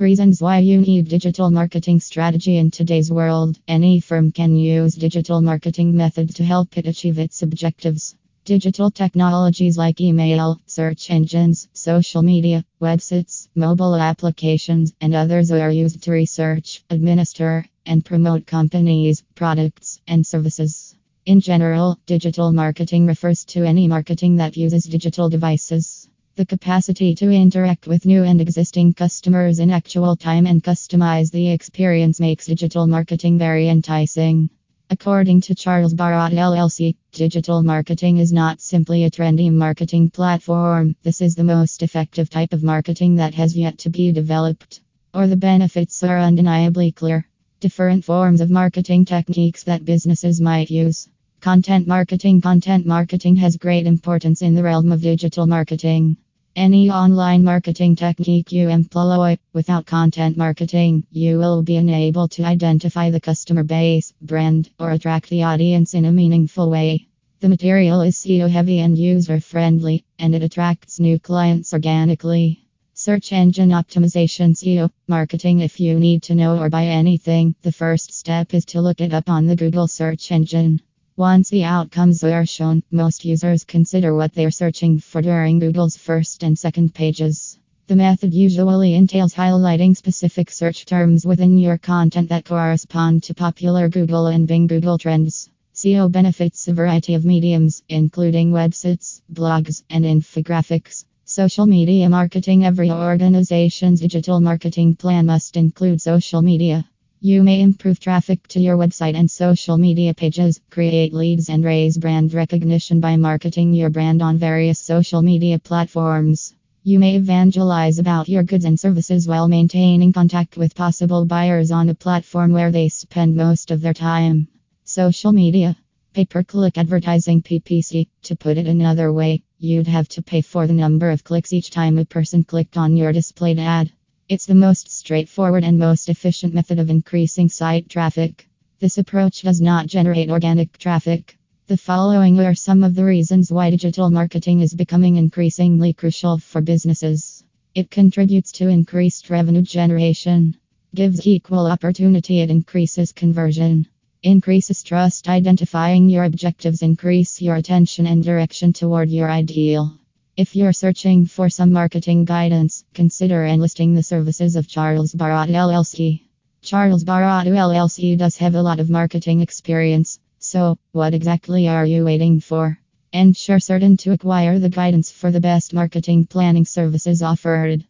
Reasons why you need digital marketing strategy in today's world. Any firm can use digital marketing methods to help it achieve its objectives. Digital technologies like email, search engines, social media, websites, mobile applications, and others are used to research, administer, and promote companies, products, and services. In general, digital marketing refers to any marketing that uses digital devices. The capacity to interact with new and existing customers in actual time and customize the experience makes digital marketing very enticing. According to Charles Baratta LLC, digital marketing is not simply a trendy marketing platform. This is the most effective type of marketing that has yet to be developed. Or the benefits are undeniably clear. Different forms of marketing techniques that businesses might use. Content marketing Content marketing has great importance in the realm of digital marketing. Any online marketing technique you employ without content marketing, you will be unable to identify the customer base, brand, or attract the audience in a meaningful way. The material is SEO heavy and user friendly, and it attracts new clients organically. Search engine optimization SEO marketing. If you need to know or buy anything, the first step is to look it up on the Google search engine. Once the outcomes are shown, most users consider what they're searching for during Google's first and second pages. The method usually entails highlighting specific search terms within your content that correspond to popular Google and Bing Google trends. SEO benefits a variety of mediums, including websites, blogs, and infographics. Social media marketing Every organization's digital marketing plan must include social media. You may improve traffic to your website and social media pages, create leads, and raise brand recognition by marketing your brand on various social media platforms. You may evangelize about your goods and services while maintaining contact with possible buyers on a platform where they spend most of their time. Social media. Pay per click advertising PPC. To put it another way, you'd have to pay for the number of clicks each time a person clicked on your displayed ad. It's the most straightforward and most efficient method of increasing site traffic. This approach does not generate organic traffic. The following are some of the reasons why digital marketing is becoming increasingly crucial for businesses. It contributes to increased revenue generation, gives equal opportunity, it increases conversion, increases trust, identifying your objectives, increase your attention and direction toward your ideal. If you're searching for some marketing guidance, consider enlisting the services of Charles Baratta LLC. Charles Baratta LLC does have a lot of marketing experience, so what exactly are you waiting for? Ensure certain to acquire the guidance for the best marketing planning services offered.